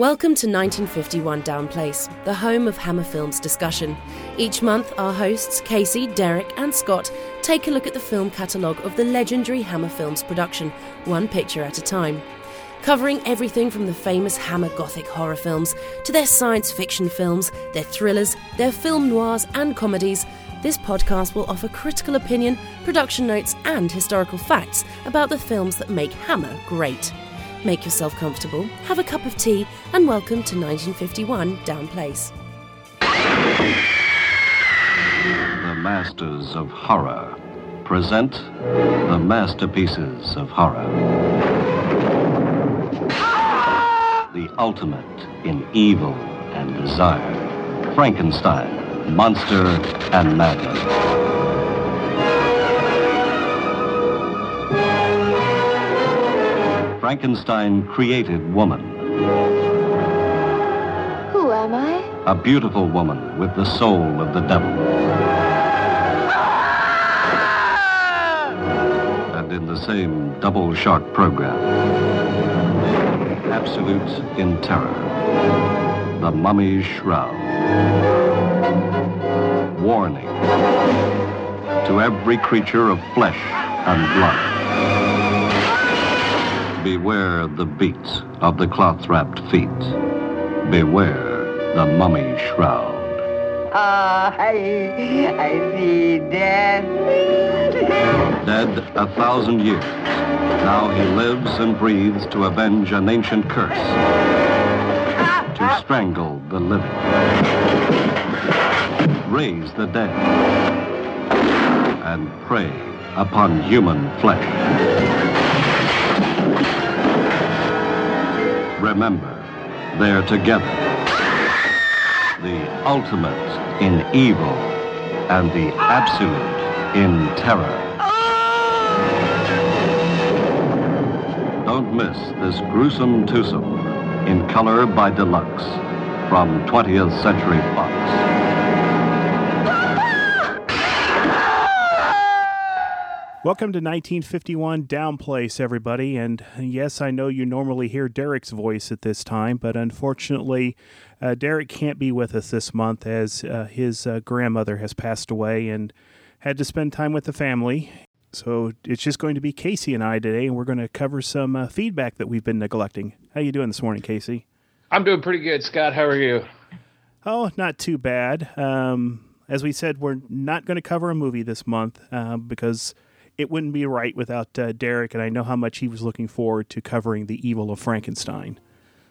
Welcome to 1951 Down Place, the home of Hammer Films discussion. Each month, our hosts, Casey, Derek, and Scott, take a look at the film catalogue of the legendary Hammer Films production, one picture at a time. Covering everything from the famous Hammer Gothic horror films to their science fiction films, their thrillers, their film noirs, and comedies, this podcast will offer critical opinion, production notes, and historical facts about the films that make Hammer great. Make yourself comfortable, have a cup of tea, and welcome to 1951 Down Place. The Masters of Horror present the masterpieces of horror. The ultimate in evil and desire. Frankenstein, Monster and Madman. Frankenstein created woman. Who am I? A beautiful woman with the soul of the devil. And in the same double shark program, Absolute in Terror, The Mummy's Shroud. Warning to every creature of flesh and blood. Beware the beat of the cloth-wrapped feet. Beware the mummy shroud. Ah, I, I see death. Dead a thousand years, now he lives and breathes to avenge an ancient curse. To strangle the living. Raise the dead. And prey upon human flesh. Remember, they're together. The ultimate in evil and the absolute in terror. Don't miss this gruesome twosome in color by Deluxe from 20th Century Fox. Welcome to 1951 Down Place, everybody. And yes, I know you normally hear Derek's voice at this time, but unfortunately, uh, Derek can't be with us this month as uh, his uh, grandmother has passed away and had to spend time with the family. So it's just going to be Casey and I today, and we're going to cover some uh, feedback that we've been neglecting. How you doing this morning, Casey? I'm doing pretty good, Scott. How are you? Oh, not too bad. Um, as we said, we're not going to cover a movie this month uh, because it wouldn't be right without uh, Derek, and I know how much he was looking forward to covering the evil of Frankenstein.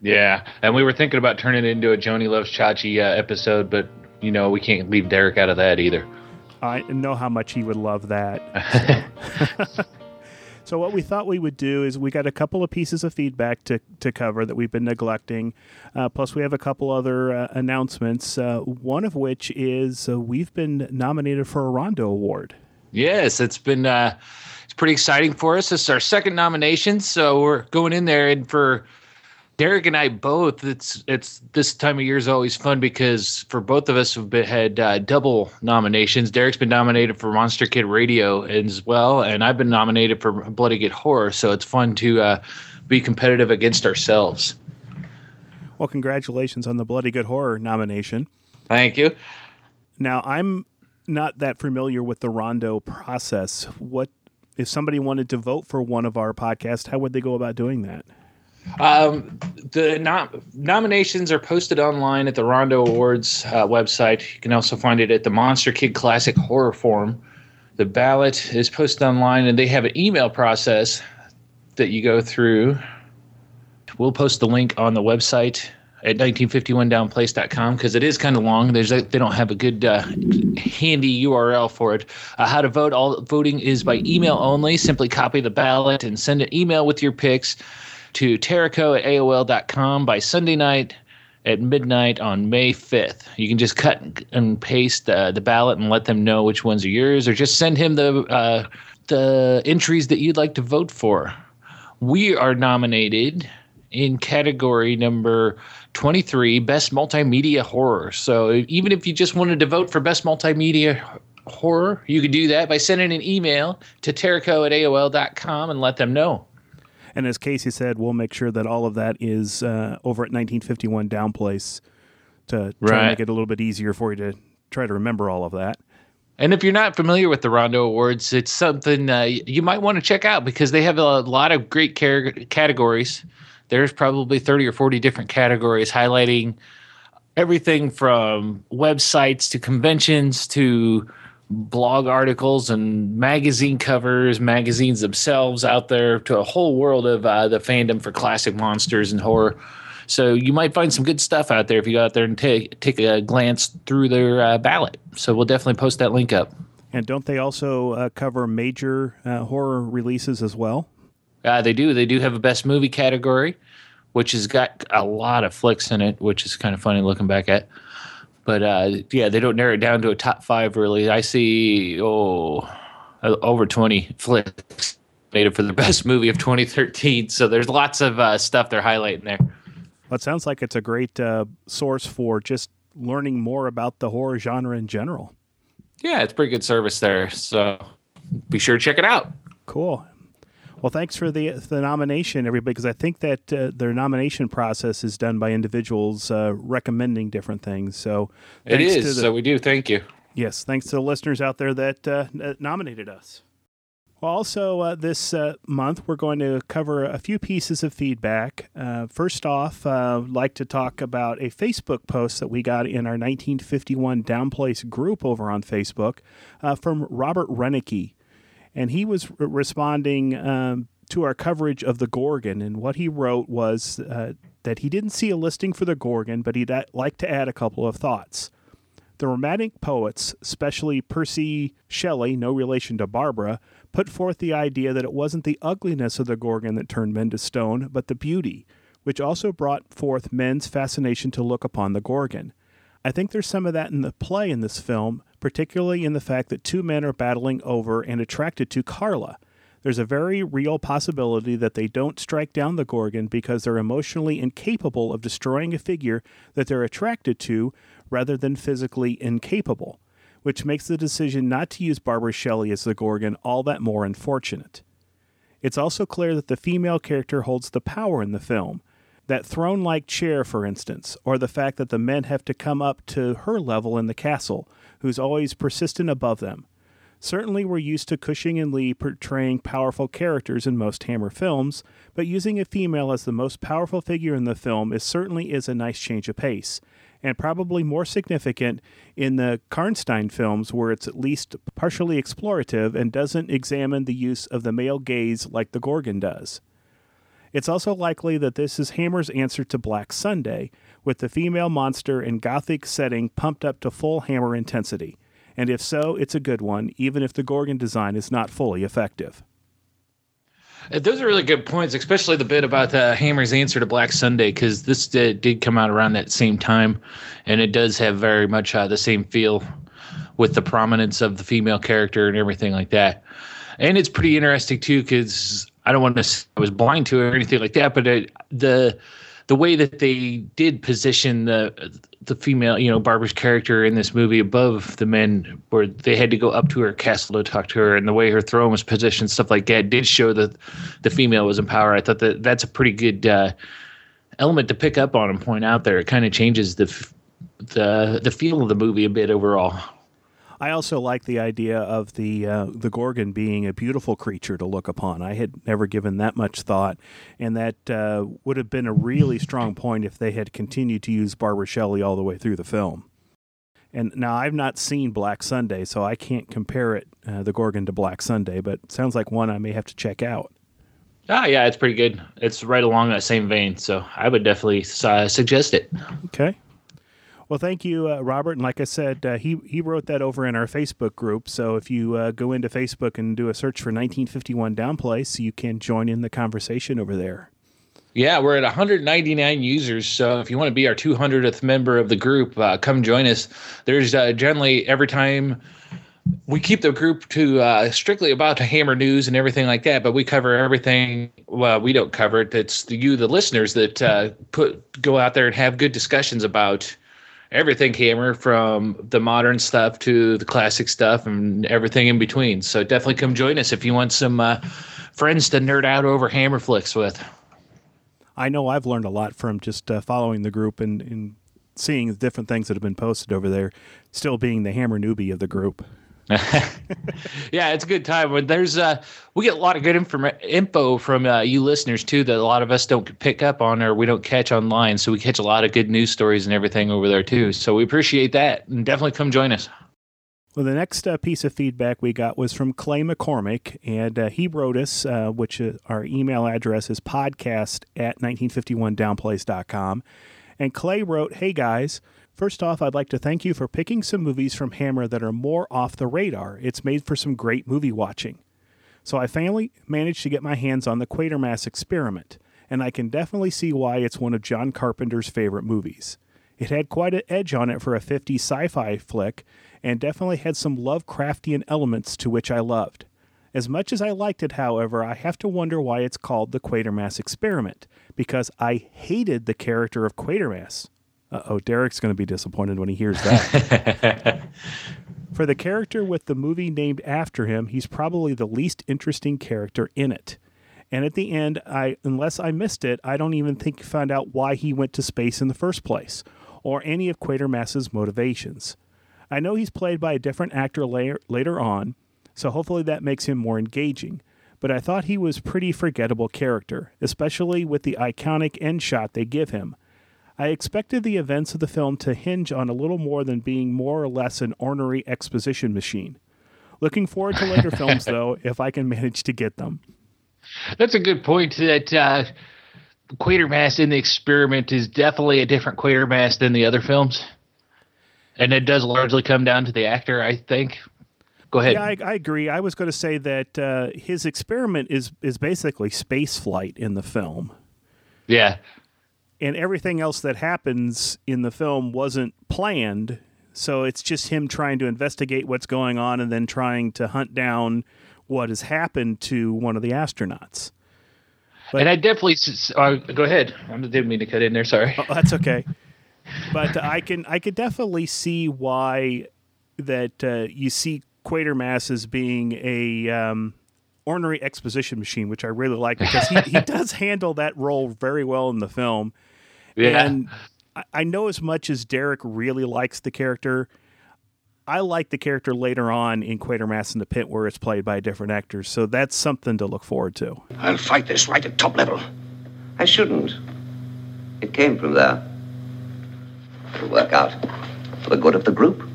Yeah, and we were thinking about turning it into a Joanie Loves Chachi uh, episode, but you know we can't leave Derek out of that either. I know how much he would love that. So. so what we thought we would do is we got a couple of pieces of feedback to, to cover that we've been neglecting. Uh, plus, we have a couple other uh, announcements. Uh, one of which is uh, we've been nominated for a Rondo Award. Yes, it's been uh, it's pretty exciting for us. This is our second nomination, so we're going in there, and for Derek and I both, it's it's this time of year is always fun because for both of us we've been, had uh, double nominations. Derek's been nominated for Monster Kid Radio as well, and I've been nominated for Bloody Good Horror. So it's fun to uh, be competitive against ourselves. Well, congratulations on the Bloody Good Horror nomination. Thank you. Now I'm not that familiar with the Rondo process. What if somebody wanted to vote for one of our podcasts? How would they go about doing that? Um, the nom- nominations are posted online at the Rondo Awards uh, website. You can also find it at the Monster Kid Classic Horror Forum. The ballot is posted online, and they have an email process that you go through. We'll post the link on the website at 1951downplace.com because it is kind of long. There's a, they don't have a good uh, handy URL for it. Uh, how to vote? All voting is by email only. Simply copy the ballot and send an email with your picks to taraco at AOL.com by Sunday night at midnight on May 5th. You can just cut and paste the ballot and let them know which ones are yours, or just send him the uh, the entries that you'd like to vote for. We are nominated in category number 23 best multimedia horror so even if you just wanted to vote for best multimedia horror you could do that by sending an email to taraco at aol.com and let them know And as Casey said, we'll make sure that all of that is uh, over at 1951 Downplace to try Right. to make it a little bit easier for you to try to remember all of that. And if you're not familiar with the Rondo Awards, it's something uh, you might want to check out because they have a lot of great car- categories. There's probably 30 or 40 different categories highlighting everything from websites to conventions to blog articles and magazine covers, magazines themselves out there to a whole world of uh, the fandom for classic monsters and horror. So you might find some good stuff out there if you go out there and take take a glance through their uh, ballot. So we'll definitely post that link up. And don't they also uh, cover major uh, horror releases as well? Uh, they do. They do have a best movie category, which has got a lot of flicks in it, which is kind of funny looking back at. But uh, yeah, they don't narrow it down to a top five really. I see oh uh, over twenty flicks made it for the best movie of 2013. So there's lots of uh, stuff they're highlighting there. Well, it sounds like it's a great uh, source for just learning more about the horror genre in general. Yeah, it's pretty good service there. So be sure to check it out. Cool. Well, thanks for the the nomination, everybody, because I think that uh, their nomination process is done by individuals uh, recommending different things. So It is. the- so we do. Thank you. yes, thanks to the listeners out there that uh, nominated us. Well, also, uh, this uh, month we're going to cover a few pieces of feedback. Uh, first off, uh, I'd like to talk about a Facebook post that we got in our 1951 Downplace group over on Facebook uh, from Robert Renicky. And he was re- responding um, to our coverage of the Gorgon. And what he wrote was uh, that he didn't see a listing for the Gorgon, but he'd like to add a couple of thoughts. The Romantic poets, especially Percy Shelley, no relation to Barbara, put forth the idea that it wasn't the ugliness of the Gorgon that turned men to stone, but the beauty, which also brought forth men's fascination to look upon the Gorgon. I think there's some of that in the play in this film, particularly in the fact that two men are battling over and attracted to Carla. There's a very real possibility that they don't strike down the Gorgon because they're emotionally incapable of destroying a figure that they're attracted to rather than physically incapable, which makes the decision not to use Barbara Shelley as the Gorgon all that more unfortunate. It's also clear that the female character holds the power in the film. That throne like chair, for instance, or the fact that the men have to come up to her level in the castle, who's always persistent above them. Certainly, we're used to Cushing and Lee portraying powerful characters in most Hammer films, but using a female as the most powerful figure in the film is certainly is a nice change of pace, and probably more significant in the Karnstein films, where it's at least partially explorative and doesn't examine the use of the male gaze like the Gorgon does. It's also likely that this is Hammer's answer to Black Sunday, with the female monster in gothic setting pumped up to full Hammer intensity. And if so, it's a good one, even if the Gorgon design is not fully effective. Uh, Those are really good points, especially the bit about uh, Hammer's answer to Black Sunday, because this did, did come out around that same time, and it does have very much uh, the same feel with the prominence of the female character and everything like that. And it's pretty interesting too, because I don't want to I was blind to it or anything like that, but it, the the way that they did position the the female, you know, Barbara's character in this movie above the men, where they had to go up to her castle to talk to her, and the way her throne was positioned, stuff like that, did show that the female was in power. I thought that that's a pretty good uh, element to pick up on and point out there. It kind of changes the the the feel of the movie a bit overall. I also like the idea of the uh, the Gorgon being a beautiful creature to look upon. I had never given that much thought, and that uh, would have been a really strong point if they had continued to use Barbara Shelley all the way through the film. And now I've not seen Black Sunday, so I can't compare it, uh, the Gorgon, to Black Sunday. But it sounds like one I may have to check out. Ah, yeah, it's pretty good. It's right along that same vein, so I would definitely uh, suggest it. Okay. Well, thank you, uh, Robert. And like I said, uh, he he wrote that over in our Facebook group. So if you uh, go into Facebook and do a search for 1951 Downplace, you can join in the conversation over there. Yeah, we're at 199 users. So if you want to be our 200th member of the group, uh, come join us. There's uh, generally every time we keep the group to uh, strictly about the hammer news and everything like that, but we cover everything. Well, we don't cover it. It's you, the listeners, that uh, put go out there and have good discussions about everything hammer from the modern stuff to the classic stuff and everything in between. So definitely come join us if you want some uh, friends to nerd out over Hammer flicks with. I know I've learned a lot from just uh, following the group and, and seeing the different things that have been posted over there. Still being the Hammer newbie of the group. yeah, it's a good time. But there's uh, we get a lot of good inform- info from uh, you listeners too that a lot of us don't pick up on or we don't catch online. So we catch a lot of good news stories and everything over there too. So we appreciate that and definitely come join us. Well, the next uh, piece of feedback we got was from Clay McCormick, and uh, he wrote us, uh, which uh, our email address is podcast at 1951downplace.com. And Clay wrote, Hey guys, First off, I'd like to thank you for picking some movies from Hammer that are more off the radar. It's made for some great movie watching. So I finally managed to get my hands on the Quatermass Experiment, and I can definitely see why it's one of John Carpenter's favorite movies. It had quite an edge on it for a 50s sci fi flick, and definitely had some Lovecraftian elements to which I loved. As much as I liked it, however, I have to wonder why it's called the Quatermass Experiment, because I hated the character of Quatermass. Uh oh, Derek's going to be disappointed when he hears that. For the character with the movie named after him, he's probably the least interesting character in it. And at the end, I unless I missed it, I don't even think you found out why he went to space in the first place, or any of Quatermass's motivations. I know he's played by a different actor later, later on, so hopefully that makes him more engaging. But I thought he was pretty forgettable character, especially with the iconic end shot they give him. I expected the events of the film to hinge on a little more than being more or less an ornery exposition machine. Looking forward to later films, though, if I can manage to get them. That's a good point. That uh, Quatermass in the experiment is definitely a different Quatermass than the other films, and it does largely come down to the actor. I think. Go ahead. Yeah, I, I agree. I was going to say that uh, his experiment is is basically space flight in the film. Yeah, and everything else that happens in the film wasn't planned. So it's just him trying to investigate what's going on and then trying to hunt down what has happened to one of the astronauts. But, and I definitely uh, go ahead. I didn't mean to cut in there. Sorry. Oh, that's okay. but I can I could definitely see why that uh, you see Quatermass as being a um, ornery exposition machine, which I really like because he, he does handle that role very well in the film. Yeah. And I know as much as Derek really likes the character, I like the character later on in Quatermass in the Pit where it's played by different actors. So that's something to look forward to. I'll fight this right at top level. I shouldn't. It came from there. It'll work out for the good of the group.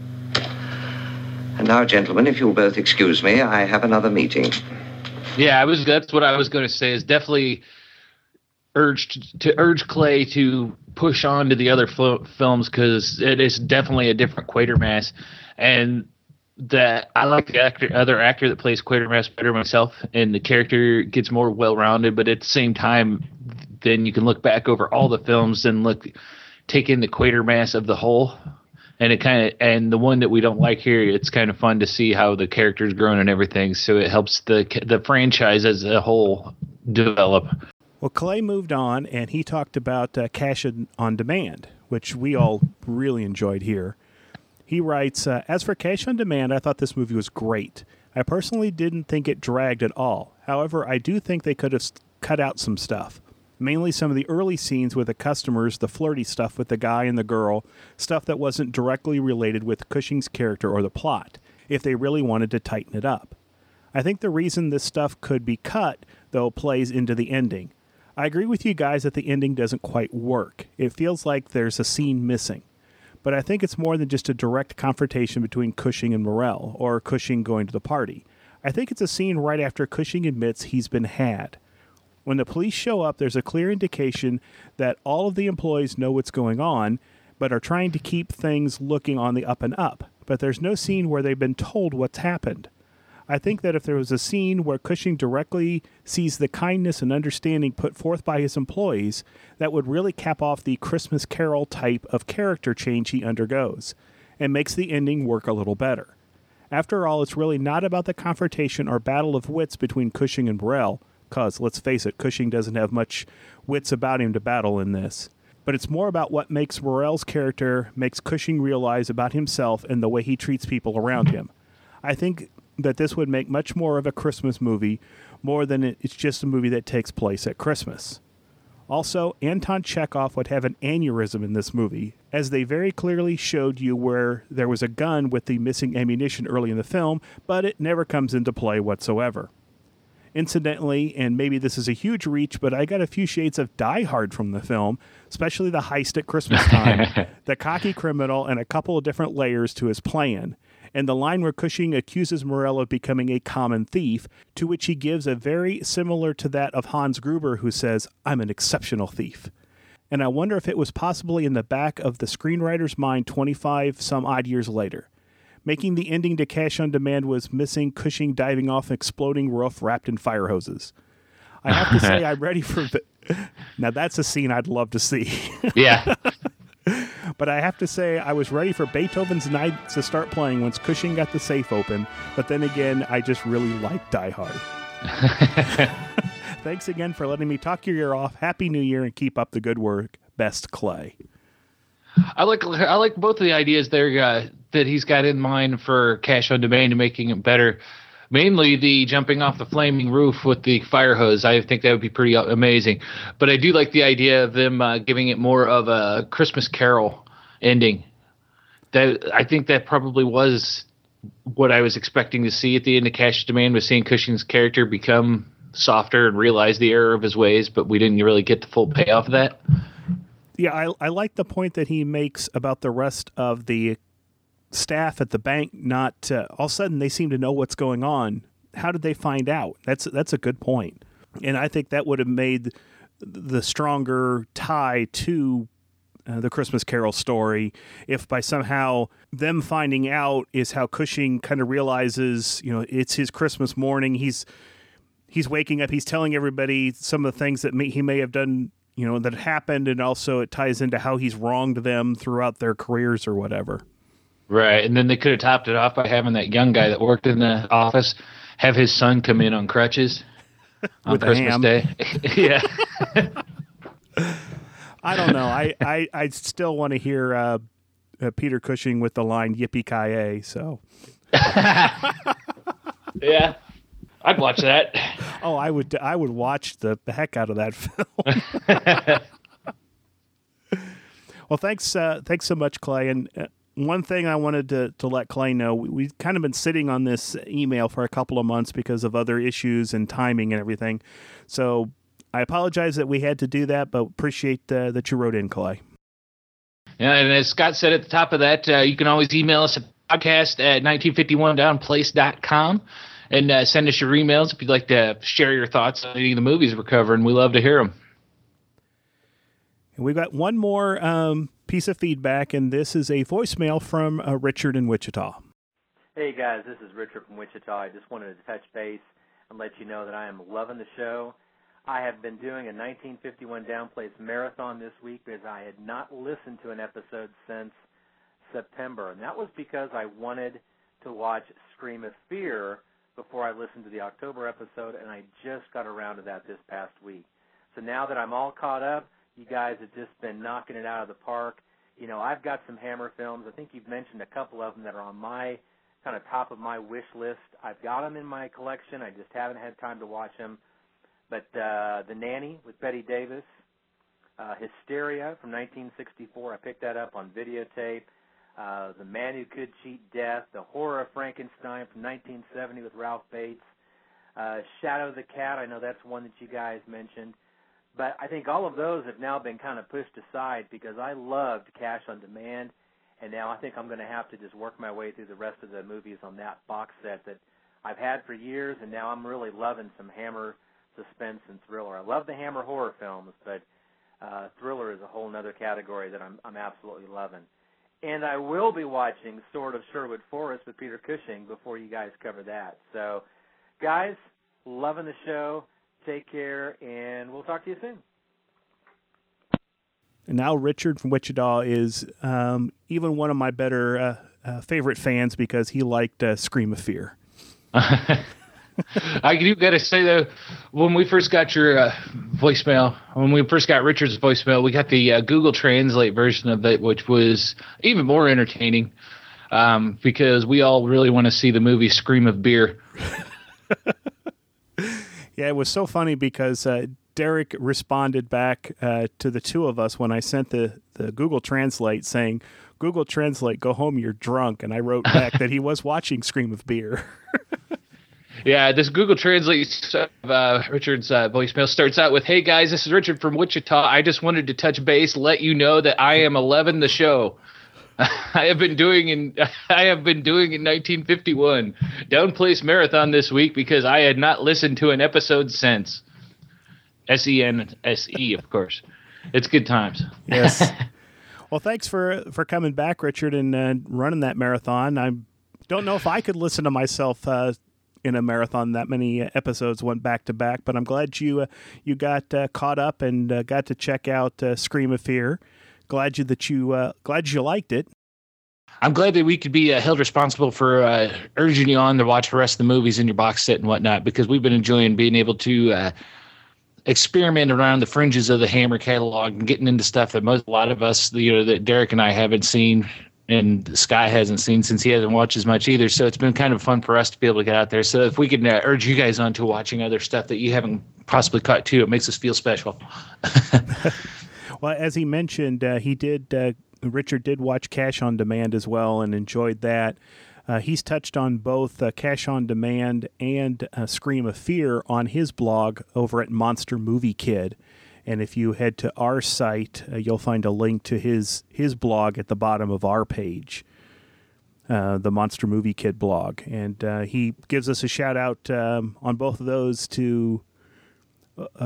And now, gentlemen, if you'll both excuse me, I have another meeting. Yeah, I was. That's what I was going to say. Is definitely urged to urge Clay to push on to the other fil- films because it is definitely a different Quatermass, and that I like the actor, other actor that plays Quatermass better myself, and the character gets more well rounded. But at the same time, then you can look back over all the films and look take in the Quatermass of the whole. And it kind of and the one that we don't like here, it's kind of fun to see how the character's grown and everything. So it helps the the franchise as a whole develop. Well, Clay moved on and he talked about uh, Cash on Demand, which we all really enjoyed here. He writes uh, As for Cash on Demand, I thought this movie was great. I personally didn't think it dragged at all. However, I do think they could have cut out some stuff. Mainly some of the early scenes with the customers, the flirty stuff with the guy and the girl, stuff that wasn't directly related with Cushing's character or the plot, if they really wanted to tighten it up. I think the reason this stuff could be cut, though, plays into the ending. I agree with you guys that the ending doesn't quite work. It feels like there's a scene missing. But I think it's more than just a direct confrontation between Cushing and Morell, or Cushing going to the party. I think it's a scene right after Cushing admits he's been had. When the police show up, there's a clear indication that all of the employees know what's going on, but are trying to keep things looking on the up and up. But there's no scene where they've been told what's happened. I think that if there was a scene where Cushing directly sees the kindness and understanding put forth by his employees, that would really cap off the Christmas Carol type of character change he undergoes and makes the ending work a little better. After all, it's really not about the confrontation or battle of wits between Cushing and Morell, because, let's face it, Cushing doesn't have much wits about him to battle in this. But it's more about what makes Morell's character makes Cushing realize about himself and the way he treats people around him. I think that this would make much more of a Christmas movie, more than it's just a movie that takes place at Christmas. Also, Anton Chekhov would have an aneurysm in this movie, as they very clearly showed you where there was a gun with the missing ammunition early in the film, but it never comes into play whatsoever. Incidentally, and maybe this is a huge reach, but I got a few shades of Die Hard from the film, especially the heist at Christmas time, the cocky criminal, and a couple of different layers to his plan. And the line where Cushing accuses Morell of becoming a common thief, to which he gives a very similar to that of Hans Gruber, who says, I'm an exceptional thief. And I wonder if it was possibly in the back of the screenwriter's mind 25 some odd years later making the ending to Cash on Demand was missing Cushing diving off an exploding roof wrapped in fire hoses. I have to say, I'm ready for the. Now, that's a scene I'd love to see. Yeah. but I have to say, I was ready for Beethoven's Ninth to start playing once Cushing got the safe open. But then again, I just really like Die Hard. Thanks again for letting me talk your ear off. Happy New Year and keep up the good work. Best Clay. I like I like both of the ideas there uh, that he's got in mind for cash on demand and making it better. Mainly the jumping off the flaming roof with the fire hose. I think that would be pretty amazing. But I do like the idea of them uh, giving it more of a Christmas Carol ending. That I think that probably was what I was expecting to see at the end of Cash Demand was seeing Cushing's character become softer and realize the error of his ways, but we didn't really get the full payoff of that yeah, I, I like the point that he makes about the rest of the staff at the bank not uh, all of a sudden they seem to know what's going on. How did they find out? That's that's a good point, and I think that would have made the stronger tie to uh, the Christmas Carol story if by somehow them finding out is how Cushing kind of realizes, you know, it's his Christmas morning. He's he's waking up. He's telling everybody some of the things that may, he may have done you know that happened and also it ties into how he's wronged them throughout their careers or whatever right and then they could have topped it off by having that young guy that worked in the office have his son come in on crutches on christmas day yeah i don't know i i, I still want to hear uh, uh, peter cushing with the line yippee ki so yeah I'd watch that. oh, I would. I would watch the, the heck out of that film. well, thanks. Uh, thanks so much, Clay. And uh, one thing I wanted to, to let Clay know, we, have kind of been sitting on this email for a couple of months because of other issues and timing and everything. So I apologize that we had to do that, but appreciate uh, that you wrote in, Clay. Yeah, and as Scott said at the top of that, uh, you can always email us at podcast at 1951downplace.com and uh, send us your emails if you'd like to share your thoughts on any of the movies we're covering. We love to hear them. And we've got one more um, piece of feedback, and this is a voicemail from uh, Richard in Wichita. Hey guys, this is Richard from Wichita. I just wanted to touch base and let you know that I am loving the show. I have been doing a 1951 Downplace marathon this week because I had not listened to an episode since September, and that was because I wanted to watch Scream of Fear before I listened to the October episode, and I just got around to that this past week. So now that I'm all caught up, you guys have just been knocking it out of the park. You know, I've got some Hammer films. I think you've mentioned a couple of them that are on my kind of top of my wish list. I've got them in my collection. I just haven't had time to watch them. But uh, The Nanny with Bette Davis, uh, Hysteria from 1964. I picked that up on videotape uh, The Man Who Could Cheat Death, The Horror of Frankenstein from 1970 with Ralph Bates, uh, Shadow of the Cat. I know that's one that you guys mentioned. But I think all of those have now been kind of pushed aside because I loved Cash on Demand, and now I think I'm going to have to just work my way through the rest of the movies on that box set that I've had for years, and now I'm really loving some Hammer suspense and thriller. I love the Hammer horror films, but uh, thriller is a whole other category that I'm I'm absolutely loving and I will be watching Sword of Sherwood Forest with Peter Cushing before you guys cover that. So, guys, loving the show. Take care, and we'll talk to you soon. And now Richard from Wichita is um, even one of my better uh, uh, favorite fans because he liked uh, Scream of Fear. I do got to say though, when we first got your uh, voicemail, when we first got Richard's voicemail, we got the uh, Google Translate version of it, which was even more entertaining. um, because we all really want to see the movie Scream of Beer. yeah, it was so funny because uh, Derek responded back uh, to the two of us when I sent the, the Google Translate saying, Google Translate, go home, you're drunk. And I wrote back that he was watching Scream of Beer. Yeah, this Google Translate uh, Richard's uh, voicemail starts out with, Hey guys, this is Richard from Wichita. I just wanted to touch base, let you know that I am 11 the show. I have been doing in I have been doing in 1951 Down Place Marathon this week because I had not listened to an episode since. S E N S E, of course. It's good times. Yes. well, thanks for for coming back, Richard, and uh, running that marathon. I don't know if I could listen to myself uh, in a marathon that many episodes went back to back, but I'm glad you uh, you got uh, caught up and uh, got to check out uh, Scream of Fear. Glad you that you glad you liked it. I'm glad that we could be uh, held responsible for uh, urging you on to watch the rest of the movies in your box set and whatnot because we've been enjoying being able to uh, experiment around the fringes of the Hammer catalog and getting into stuff that most a lot of us, you know, that Derek and I haven't seen and Sky hasn't seen since he hasn't watched as much either. So it's been kind of fun for us to be able to get out there. So if we can uh, urge you guys on to watching other stuff that you haven't possibly caught too, it makes us feel special. well, as he mentioned, uh, he did. Uh, Richard did watch Cash on Demand as well and enjoyed that. Uh, he's touched on both uh, Cash on Demand and uh, Scream of Fear on his blog over at Monster Movie Kid. And if you head to our site, uh, you'll find a link to his his blog at the bottom of our page, uh, the Monster Movie Kid blog. And uh, he gives us a shout out um, on both of those to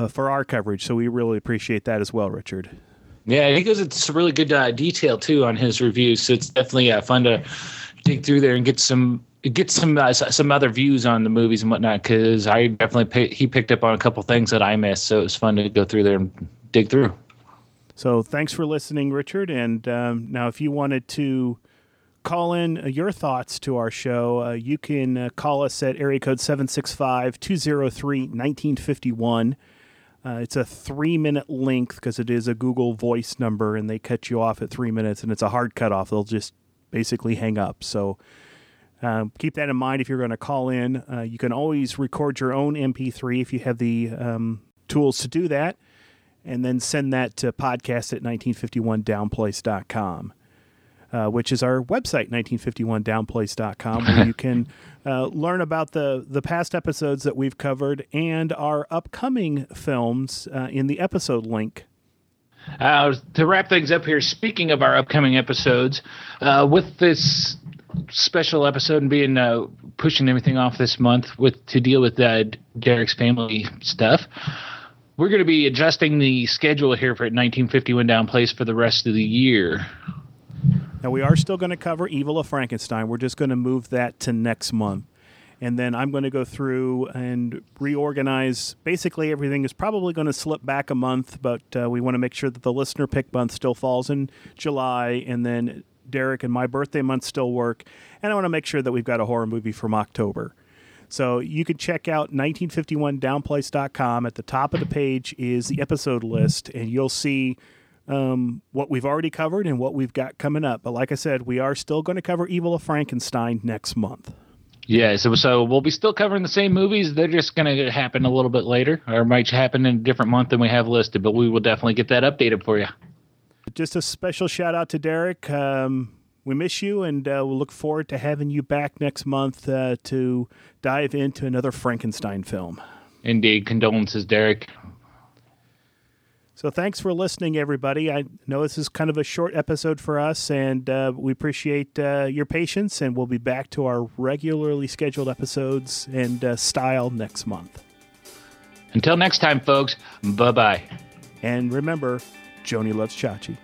for our coverage. So we really appreciate that as well, Richard. Yeah, he goes into some really good detail too on his reviews. So it's definitely fun to dig through there and get some get some uh, some other views on the movies and whatnot because I definitely pay, he picked up on a couple things that I missed, so it was fun to go through there and dig through. So thanks for listening, Richard. And um, now, if you wanted to call in uh, your thoughts to our show, uh, you can uh, call us at area code 765 203 1951. Uh, it's a three minute length because it is a Google voice number and they cut you off at three minutes and it's a hard cutoff. They'll just basically hang up. So um, keep that in mind if you're going to call in. Uh, you can always record your own MP3 if you have the um, tools to do that, and then send that to podcast at 1951downplace.com. Uh, which is our website, 1951downplace.com, where you can uh, learn about the, the past episodes that we've covered and our upcoming films uh, in the episode link uh, to wrap things up here, speaking of our upcoming episodes, uh, with this special episode and being uh, pushing everything off this month with to deal with uh, Derek's family stuff, we're going to be adjusting the schedule here for 1951 Down Place for the rest of the year. Now we are still going to cover Evil of Frankenstein. We're just going to move that to next month and then I'm going to go through and reorganize. Basically, everything is probably going to slip back a month, but uh, we want to make sure that the listener pick month still falls in July, and then Derek and my birthday month still work. And I want to make sure that we've got a horror movie from October. So you can check out 1951downplace.com. At the top of the page is the episode list, and you'll see um, what we've already covered and what we've got coming up. But like I said, we are still going to cover Evil of Frankenstein next month. Yeah, so so we'll be still covering the same movies. They're just going to happen a little bit later, or might happen in a different month than we have listed. But we will definitely get that updated for you. Just a special shout out to Derek. Um, we miss you, and uh, we'll look forward to having you back next month uh, to dive into another Frankenstein film. Indeed, condolences, Derek. So thanks for listening, everybody. I know this is kind of a short episode for us, and uh, we appreciate uh, your patience. And we'll be back to our regularly scheduled episodes and uh, style next month. Until next time, folks. Bye bye. And remember, Joanie loves Chachi.